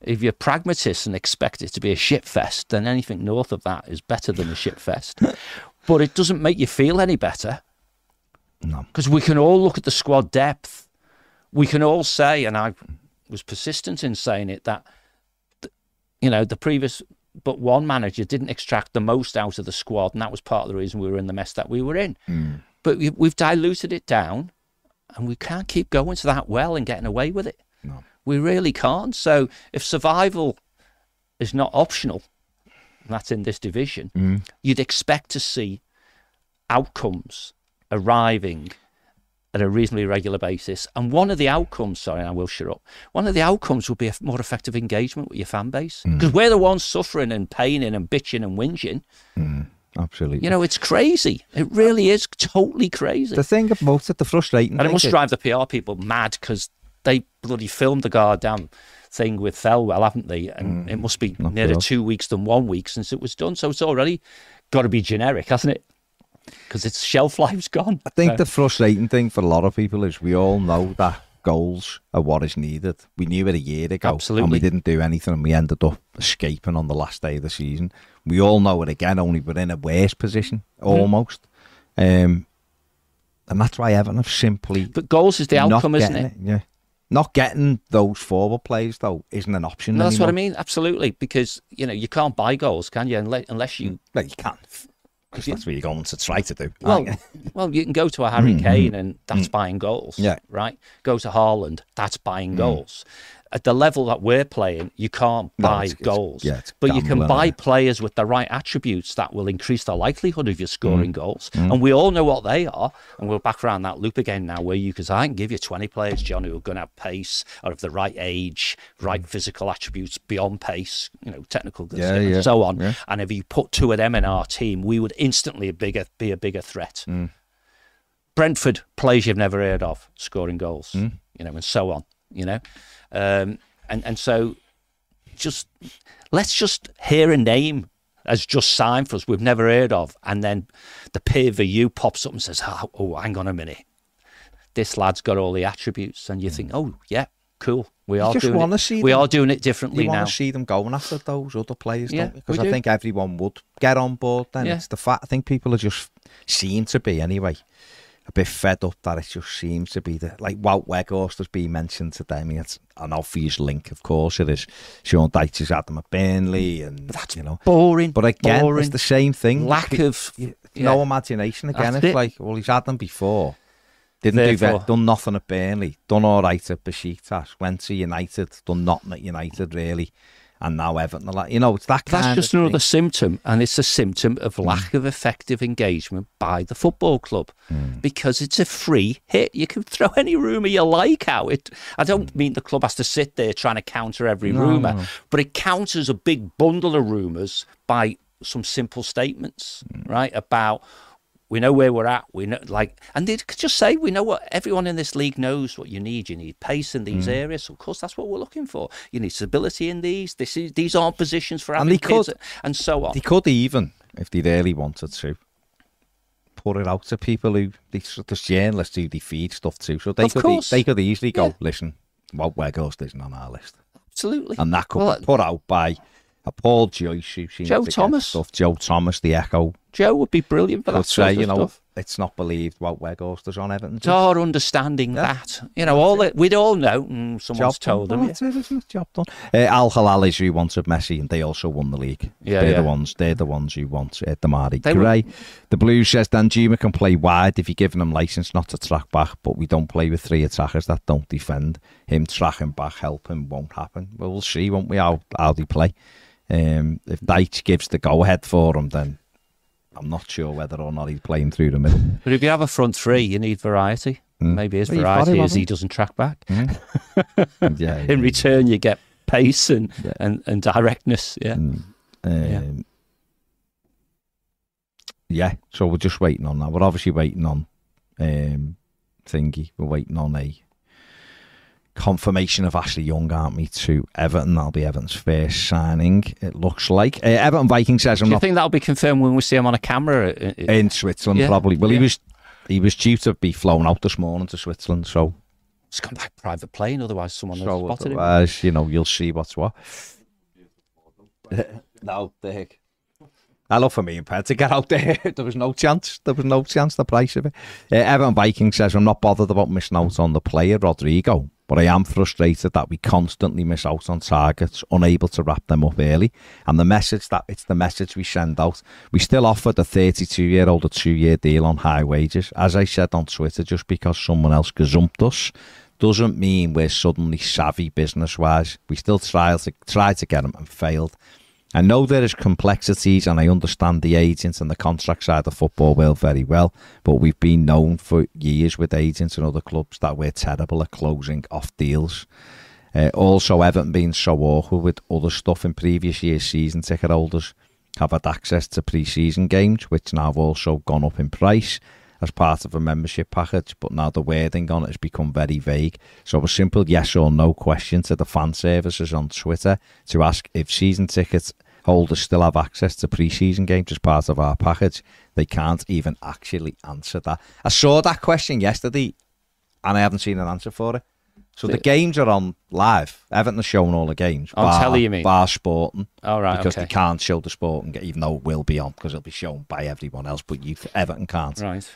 If you're pragmatist and expect it to be a shit fest, then anything north of that is better than a shit fest. but it doesn't make you feel any better No. because we can all look at the squad depth. We can all say, and I was persistent in saying it, that you know the previous but one manager didn't extract the most out of the squad, and that was part of the reason we were in the mess that we were in. Mm. But we, we've diluted it down, and we can't keep going to that well and getting away with it. No. We really can't. So if survival is not optional, that's in this division, mm. you'd expect to see outcomes arriving at a reasonably regular basis. And one of the outcomes, sorry, I will shut up. One of the outcomes would be a more effective engagement with your fan base mm. because we're the ones suffering and paining and bitching and whinging. Mm, absolutely. You know, it's crazy. It really is totally crazy. the thing about it, the frustrating And it must drive the PR people mad because they bloody filmed the goddamn thing with Thelwell, haven't they? And mm. it must be not nearer two weeks than one week since it was done. So it's already got to be generic, hasn't it? Because its shelf life's gone. I think the frustrating thing for a lot of people is we all know that goals are what is needed. We knew it a year ago, Absolutely. and we didn't do anything, and we ended up escaping on the last day of the season. We all know it again, only we're in a worse position Mm-hmm. almost, um, and that's why Everton have simply But goals is the outcome, isn't getting it? Yeah, not getting those forward plays though isn't an option. No, that's what I mean. Absolutely, because you know you can't buy goals, can you? Unless, unless you No, you can't, because that's what you're going to try to do. well, you? well, you can go to a Harry mm-hmm. Kane and that's mm. buying goals. Yeah. right. Go to Haaland, that's buying mm. goals. At the level that we're playing, you can't buy it's- it's- goals. yeah, it's but you can buy players with the right attributes that will increase the likelihood of you Mm. scoring goals. And we all know what they are. And we're back around that loop again now, where you, because I can give you 20 players, John, who are going to have pace, or of the right age, right physical attributes beyond pace, you know, technical Mm. Yeah, and yeah, so on. And if you put two of them in our team, we would instantly a bigger, be a bigger threat. Mm. Brentford players you've never heard of scoring goals, Mm. you know, and so on, you know, um, and and so just let's just hear a name as just signed for us we've never heard of, and then the peer view pops up and says, oh, oh, hang on a minute, this lad's got all the attributes, and you think, oh yeah, cool, we are Mm. just doing it. see we them- are doing it differently you now. want to see them going after those other players, Yeah, don't you? Because I do. think everyone would get on board. Then Yeah. it's the fact. I think people are just seem to be anyway a bit fed up that it just seems to be the like Wout Weghorst has been mentioned today. I mean, it's an obvious link, of course. It is. Sean Dyche has had them at Burnley, and That's you know. boring. But again, boring. it's the same thing. lack of You- yeah. no imagination again. That's it's it. like, well, he's had them before. Didn't do that, done nothing at Burnley, done all right at Besiktas, went to United, done nothing at United really, and now Everton. are Like, you know, it's that kind That's just another symptom, and it's a symptom of hmm. lack of effective engagement by the football club hmm. because it's a free hit. You can throw any rumour you like out. It. I don't hmm. mean the club has to sit there trying to counter every No, rumour, no. but it counters a big bundle of rumours by some simple statements, right? About we know where we're at. We know, like, and they could just say, we know what everyone in this league knows what you need. You need pace in these mm. areas. Of course, that's what we're looking for. You need stability in these. This is these aren't positions for And they kids, could- and so on. They could even, if they really wanted to, put it out to people who these the journalists who they feed stuff to. So they Of could they could easily go, Yeah. listen, Wout Weghorst isn't on our list, Absolutely. and that could Well, be put out by a Paul Joyce who Joe Thomas. stuff. Joe Thomas, the Echo, Joe would be brilliant for that say, you know, stuff. it's not believed what Weghorster's on Everton. It's our understanding Yeah. that. You know, all that we'd all know. Mm, someone's told done. them. That's it? Job done. Uh, Al Hilal is who wanted Messi, and they also won the league. Yeah, they're yeah. the ones. They're the ones who want uh, They were- Gray. The Blues says Danjuma can play wide if you're giving him license not to track back, but we don't play with three attackers that don't defend. Him tracking back, helping won't happen. Well, we'll see, won't we? How how they play. Um, if Dyche gives the go ahead for him, then I'm not sure whether or not he's playing through the middle. But if you have a front three, you need variety. Mm. Maybe his Well, you've him, variety is he doesn't track back. Mm. yeah, In return, you get pace and, Yeah. and, and directness. Yeah. Mm. Yeah. Um, yeah, so we're just waiting on that. We're obviously waiting on um, thingy. We're waiting on a confirmation of Ashley Young, aren't we, to Everton. That'll be Everton's first signing, it looks like. Uh, Everton Viking says Do I'm you not think that'll be confirmed when we see him on a camera? Uh, uh, in Switzerland, Yeah, probably. Well, yeah. he was he was due to be flown out this morning to Switzerland, so, It's come by private plane, otherwise someone has so spotted him. otherwise, you know, you'll see what's what. no, Dick. I love for me and Ped to get out there. there was no chance. There was no chance. The price of it. Uh, Everton Viking says I'm not bothered about missing out on the player Rodrigo, but I am frustrated that we constantly miss out on targets, unable to wrap them up early. And the message that it's the message we send out. We still offer the 32 year old a two year deal on high wages. As I said on Twitter, just because someone else gazumped us doesn't mean we're suddenly savvy business wise. We still try to try to get them and failed. I know there is complexities and I understand the agents and the contract side of football world very well, but we've been known for years with agents and other clubs that we're terrible at closing off deals. Uh, also, Everton being so awkward with other stuff in previous years' season ticket holders have had access to pre-season games, which now have also gone up in price as part of a membership package, but now the wording on it has become very vague. So a simple yes or no question to the fan services on Twitter to ask if season tickets holders still have access to pre-season games as part of our package. They can't even actually answer that. I saw that question yesterday and I haven't seen an answer for it. So the games are on live. Everton are showing all the games. Oh, on bar, telly, you mean? Bar Sporting All right, because okay. they can't show the Sporting, even though it will be on because it'll be shown by everyone else. But you, Everton can't. Right.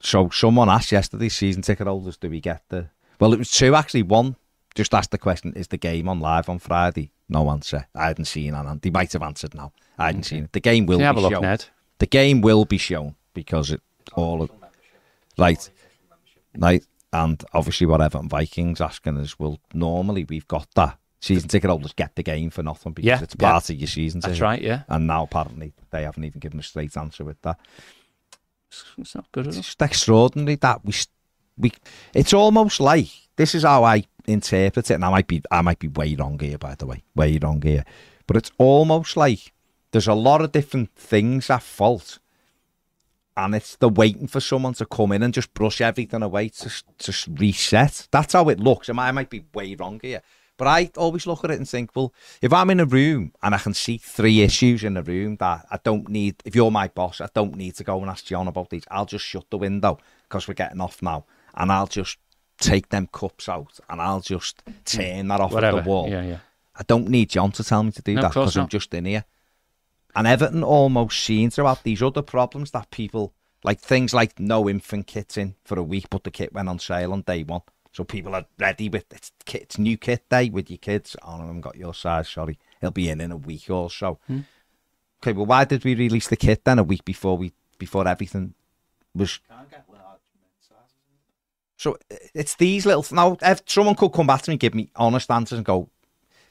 So someone asked yesterday, season ticket holders, do we get the? Well, it was two actually. One just asked the question: Is the game on live on Friday? No answer. I hadn't seen it. They might have answered now. I hadn't seen it. The game will you have be a look, shown. Ned? The game will be shown because it all of, right, right, and obviously whatever Vikings asking us well, normally we've got that season ticket holders get the game for nothing because Yeah, it's yeah. part of your season That's ticket. right, yeah. And now apparently they haven't even given a straight answer with that. It's not good It's enough. just extraordinary that we we. It's almost like this is how I interpret it, and I might be I might be way wrong here, by the way, way wrong here. But it's almost like there's a lot of different things at fault, and it's the waiting for someone to come in and just brush everything away to to reset. That's how it looks. And I might be way wrong here. But I always look at it and think, well, if I'm in a room and I can see three issues in a room that I don't need, if you're my boss, I don't need to go and ask John about these. I'll just shut the window because we're getting off now. And I'll just take them cups out and I'll just turn that off Whatever. at the wall. Yeah, yeah. I don't need John to tell me to do No, that because I'm just in here. And Everton almost seem to have these other problems that people, like things like no infant kits in for a week, but the kit went on sale on day one. So people are ready with it's, kit, it's new kit day with your kids. Oh, I haven't got your size, sorry. It'll be in in a week or so. Hmm. Okay, well, why did we release the kit then a week before we before everything was so it's these little now. If someone could come back to me, give me honest answers, and go,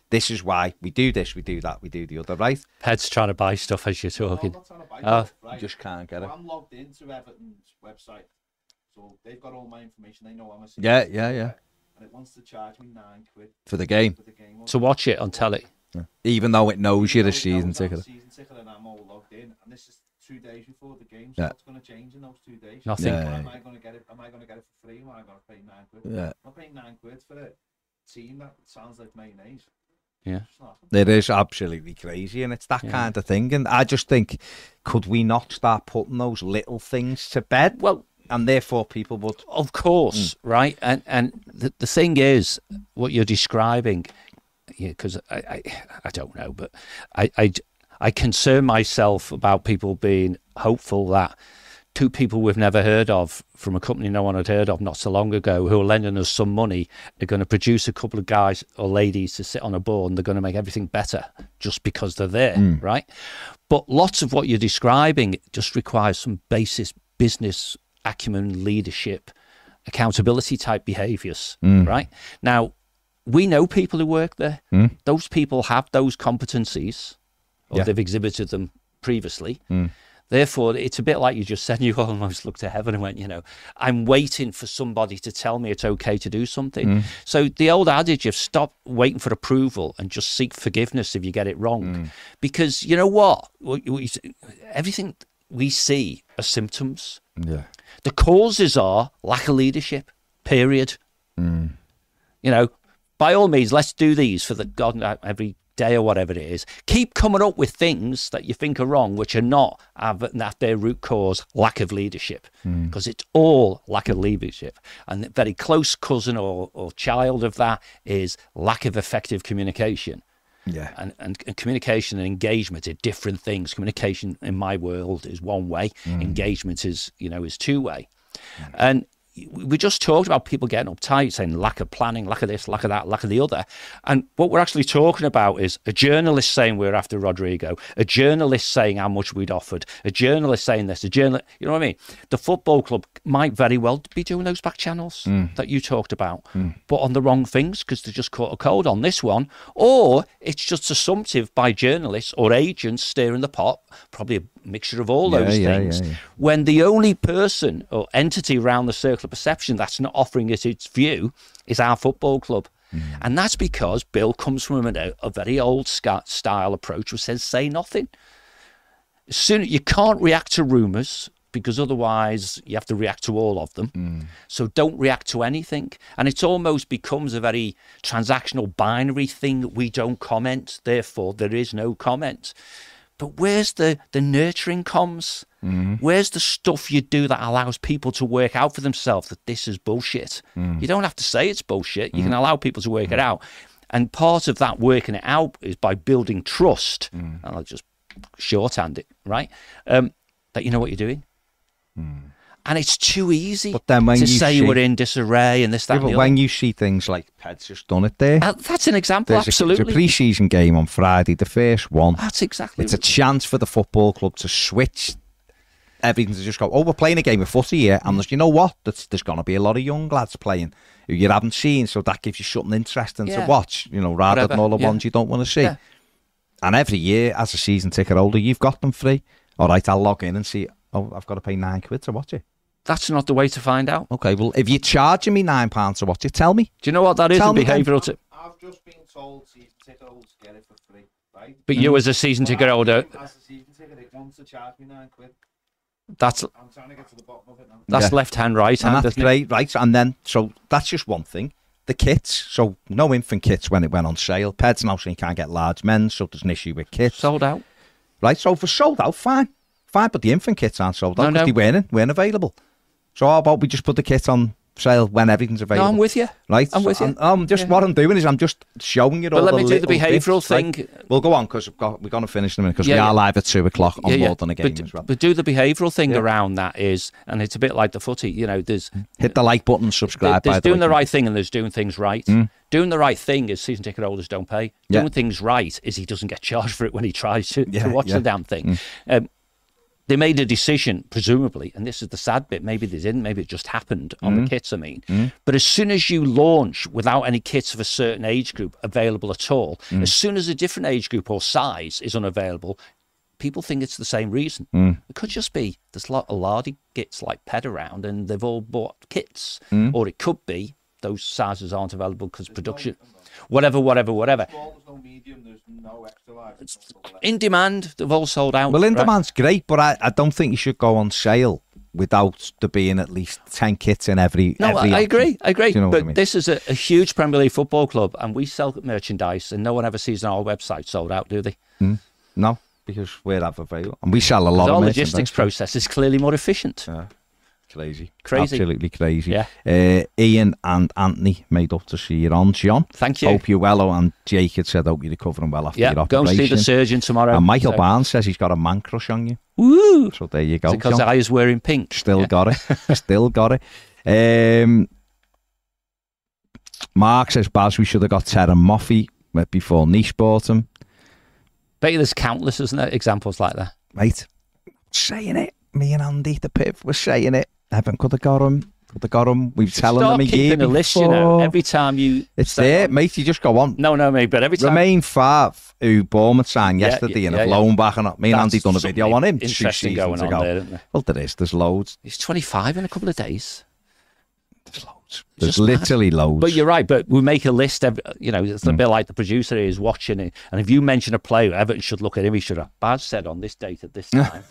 "This is why we do this, we do that, we do the other." Right? Ped's trying to buy stuff as you're talking. I'm not trying to buy Oh. it, right? You just can't get So it. I'm logged into Everton's website, so they've got all my information. They know I'm a Yeah, season yeah, yeah. And it wants to charge me nine quid For the game, for the game. To watch it on telly. even though it knows you're Even a season knows I'm ticket. Season ticket, and I'm all logged in, and this is two days before the game. So Yeah. what's going to change in those two days? Nothing. Yeah. Am I going to get it? Am I going to get it for free? Or am I going to pay nine quid? Yeah. I'm not paying nine quid for a team that sounds like mayonnaise. Yeah. It's. It is absolutely crazy, and it's that Yeah. kind of thing. And I just think, could we not start putting those little things to bed? Well, and therefore people would. Of course, mm. right? And and the, the thing is, what you're describing, because I, I I don't know, but I, I I concern myself about people being hopeful that two people we've never heard of from a company no one had heard of not so long ago who are lending us some money are going to produce a couple of guys or ladies to sit on a board and they're going to make everything better just because they're there, mm. right? But lots of what you're describing just requires some basis business acumen, leadership, accountability type behaviors, mm. right? Now, we know people who work there. Mm. Those people have those competencies, or Yeah. they've exhibited them previously. Mm. Therefore, it's a bit like you just said. You almost looked to heaven and went, you know, I'm waiting for somebody to tell me it's okay to do something. So the old adage of stop waiting for approval and just seek forgiveness if you get it wrong, because you know what, everything we see are symptoms. Yeah. The causes are lack of leadership. Period. You know, by all means, let's do these for the God uh, every day or whatever it is. Keep coming up with things that you think are wrong, which are not have at their root cause lack of leadership, because it's all lack of leadership. And a very close cousin or, or child of that is lack of effective communication Yeah. and, and, and communication and engagement are different things. Communication in my world is one way. Mm. Engagement is you know is two way. Mm. And we just talked about people getting uptight, saying lack of planning, lack of this, lack of that, lack of the other. And what we're actually talking about is a journalist saying we're after Rodrigo, a journalist saying how much we'd offered, a journalist saying this, a journalist, you know what I mean? The football club might very well be doing those back channels hmm. that you talked about, hmm. but on the wrong things because they just caught a cold on this one, or it's just assumptive by journalists or agents steering the pot, probably a mixture of all Yeah, those yeah, things yeah. when the only person or entity around the circle of perception that's not offering it its view is our football club. Mm. And that's because Bill comes from a, a very old style approach which says say nothing. Soon you can't react to rumours because otherwise you have to react to all of them. Mm. So don't react to anything. And it almost becomes a very transactional binary thing. We don't comment, therefore there is no comment. But where's the, the nurturing comms? Mm-hmm. Where's the stuff you do that allows people to work out for themselves that this is bullshit? Mm. You don't have to say it's bullshit. You can mm. allow people to work it mm. out. And part of that working it out is by building trust. And I'll just shorthand it, right? Um, that you know what you're doing. And it's too easy But then when to you say see- we're in disarray and this, that, Yeah, but when you see things like Ped's just done it there. Uh, that's an example, there's a, absolutely. there's a pre-season game on Friday, the first one. that's exactly It's a chance for the football club to switch everything to just go, oh, we're playing a game of footy here, and there's, you know what? There's, there's going to be a lot of young lads playing who you haven't seen, so that gives you something interesting Yeah. to watch, you know, rather than all the yeah. ones you don't want to see. Yeah. And every year, as a season ticket holder, you've got them free. All right, I'll log in and see, oh, I've got to pay nine quid to watch it. That's not the way to find out. Okay, well, if you're charging me nine pounds to watch it, tell me. Do you know what that is Tell in me then. behavioural? T- I've just been told season ticket holders get it for free, right? but you, as a season ticket holder, As a season ticket, it wants to charge me nine quid. that's I'm trying to get to the bottom of it now. that's Yeah. left hand, right And hand. that's isn't it? great, right? And then, so that's just one thing. The kits, so no infant kits when it went on sale. Peds now saying you can't get large men, so there's an issue with kits, Sold out. right? So for sold out, fine, fine, but the infant kits aren't sold out No, because no. they weren't, weren't available. So how about we just put the kit on sale when everything's available? No? I'm with you. Right, I'm with you. I'm, um, just Yeah. what I'm doing is I'm just showing you all. But let me do the behavioural thing. We'll go on because we're going to finish in a minute because we Yeah, are yeah. live at two o'clock on more than a game but, as well. but do the behavioural thing Yeah. around that is, and it's a bit like the footy. You know, there's Hit the like button, subscribe. there's by the doing way. the right thing and there's doing things right. Doing the right thing is season ticket holders don't pay. Yeah. Doing things right is he doesn't get charged for it when he tries to, Yeah, to watch yeah. the damn thing. Um, they made a decision, presumably, and this is the sad bit. Maybe they didn't. Maybe it just happened on the mm-hmm. kits. I mean, mm-hmm. but as soon as you launch without any kits of a certain age group available at all, mm. as soon as a different age group or size is unavailable, people think it's the same reason. Mm. It could just be there's a lot of lardy kits like Ped around, and they've all bought kits, mm. or it could be those sizes aren't available because production, whatever, whatever, whatever. No medium, no extra large. there's no double X. In demand, they've all sold out. Well, in right? demand's great, but I, I don't think you should go on sale without there being at least 10 kits in every. No, every I, I option. agree. I agree. You know but I mean? this is a, a huge Premier League football club, and we sell merchandise, and no one ever sees on our website sold out, do they? Hmm. No, because we're have available. And we sell a lot Our logistics process is clearly more efficient. Yeah. Crazy. Crazy. Absolutely crazy. Yeah. Uh, Ian and Anthony made up to see you on, John. Thank you. Hope you're well. oh, And Jake had said, hope you're recovering well after yeah, your go and see the surgeon tomorrow. and Michael So- Barnes says he's got a man crush on you. Woo! So there you go. Because John. I was wearing pink. Still Yeah. got it. Still got it. Um, Mark says, Baz, we should have got Terem Moffi before Nice bought him. Bet you there's countless, isn't there, examples like that. Mate, saying it. Me and Andy, the Piv, were saying it. Evan could have got him. Could have got him. We've telling Start them a year a list, you know. Every time you It's there, mate. You just go on. No, no, mate. But every time Romain Faivre, who Bournemouth signed Yeah, yesterday yeah, and have yeah. loaned back. And me and Andy done a video on him two seasons on ago. there? Well, there is. There's loads. He's 25 in a couple of days. There's loads. It's There's mad. literally loads. But you're right. But we make a list. Every, you know, it's a Mm. bit like the producer is watching it, and if you mention a player, Everton should look at him. He should have Baz said on this date at this time,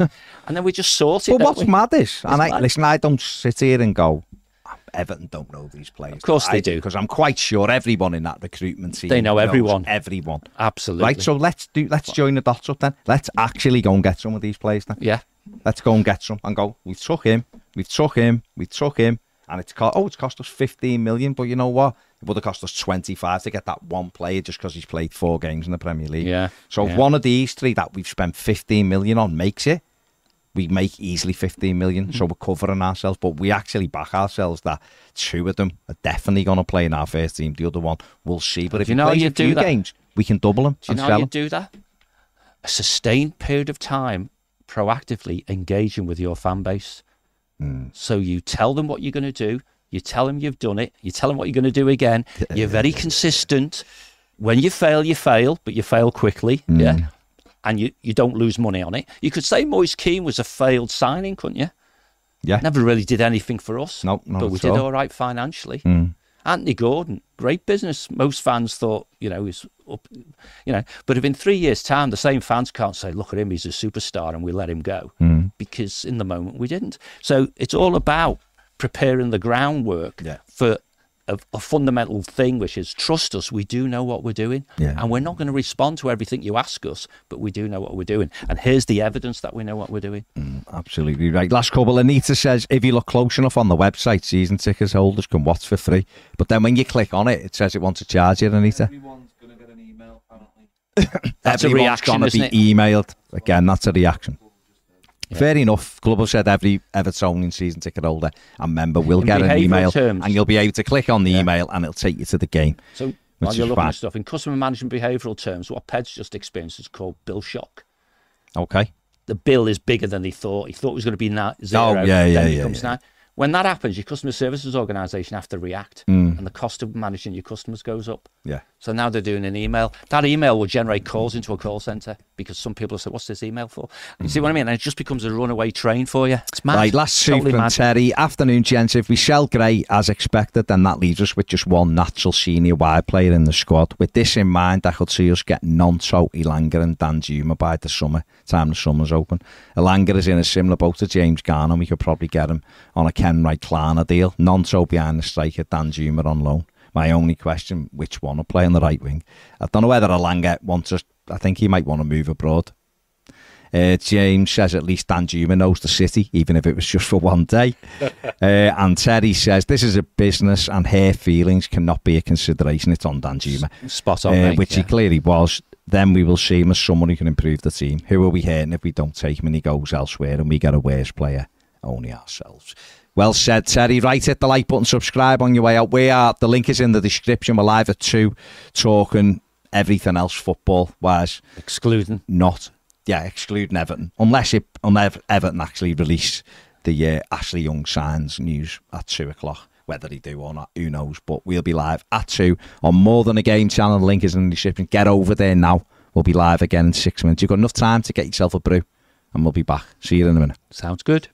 and then we just sort it. But what's we? mad is, and I, mad. listen, I don't sit here and go, "Oh, Everton don't know these players. Of course they do. because I'm quite sure everyone in that recruitment team They know knows everyone. everyone. Absolutely. Right, so let's do. Let's join the dots up then. Let's actually go and get some of these players then. yeah, Let's go and get some and go. We took him. We took him. We took him. And it's cost. Oh, it's cost us 15 million. But you know what? It would have cost us 25 to get that one player just because he's played four games in the Premier League. Yeah, So yeah. if one of these three that we've spent 15 million on makes it, we make easily 15 million. Mm-hmm. So we're covering ourselves. But we actually back ourselves that two of them are definitely going to play in our first team. The other one, we'll see. But if Do you know plays you a do few that? games, we can double him do you know how you him. do that? A sustained period of time, proactively engaging with your fan base. Hmm. So you tell them what you're going to do. You tell them you've done it. You tell them what you're going to do again. You're very consistent. When you fail, you fail, but you fail quickly. Hmm. Yeah. And you, you don't lose money on it. You could say Moise Kean was a failed signing, couldn't you? Yeah. Never really did anything for us. No, not but we did all. all right financially. Mm. Anthony Gordon, great business. Most fans thought, you know, he's up, you know, but if in three years' time the same fans can't say, look at him, he's a superstar, and we let him go, Mm. because in the moment we didn't. So it's all about preparing the groundwork Yeah. for a, a fundamental thing, which is trust us. We do know what we're doing, Yeah. and we're not going to respond to everything you ask us, but we do know what we're doing. And here's the evidence that we know what we're doing. Mm, absolutely right. Last couple, Anita says if you look close enough on the website, season tickets holders can watch for free. But then when you click on it, it says it wants to charge you, Anita. Everyone's gonna get an email apparently. That's a Everyone's reaction, gonna isn't be it? emailed. Again, that's a reaction. Yeah. Fair enough. Club have said every Evertonian season ticket holder and member will In get an email, terms. and you'll be able to click on the email, and it'll take you to the game. So while you're looking fine. at stuff in customer management behavioural terms, what Ped's just experienced is called bill shock. Okay. The bill is bigger than he thought. He thought it was going to be na- zero. Oh, yeah, yeah, yeah, yeah. When that happens, your customer services organisation have to react, Mm. and the cost of managing your customers goes up. Yeah. So now they're doing an email. That email will generate calls into a call centre because some people say, "What's this email for?" Mm-hmm. You see what I mean? And it just becomes a runaway train for you. It's mad. Right, last two Totally from mad. Terry. Afternoon, gents. If we sell Gray as expected, then that leaves us with just one natural senior wide player in the squad. With this in mind, I could see us getting Nonto, Elanga, and Danjuma by the summer, time the summer's open. Elanga is in a similar boat to James Garner. We could probably get him on a Kenwright Klarna deal. Nonto behind the striker, Danjuma on loan. My only question, which one will play on the right wing? I don't know whether Elanga wants us. I think he might want to move abroad. Uh, James says at least Danjuma knows the city, even if it was just for one day. uh, and Terry says this is a business and her feelings cannot be a consideration. It's on Danjuma, Spot on, uh, mate, which yeah. he clearly was. Then we will see him as someone who can improve the team. Who are we hurting if we don't take him and he goes elsewhere and we get a worse player? Only ourselves. Well said, Terry. Right, hit the like button, subscribe on your way out. We are, the link is in the description. We're live at 2, talking everything else football wise excluding. not yeah excluding Everton. Unless it unless Everton actually release the uh, Ashley Young signs news at two o'clock. Whether they do or not who knows? But we'll be live at two on more than a game channel. The link is in the description. Get over there now. We'll be live again in six minutes. You've got enough time to get yourself a brew and we'll be back. See you in a minute. Sounds good.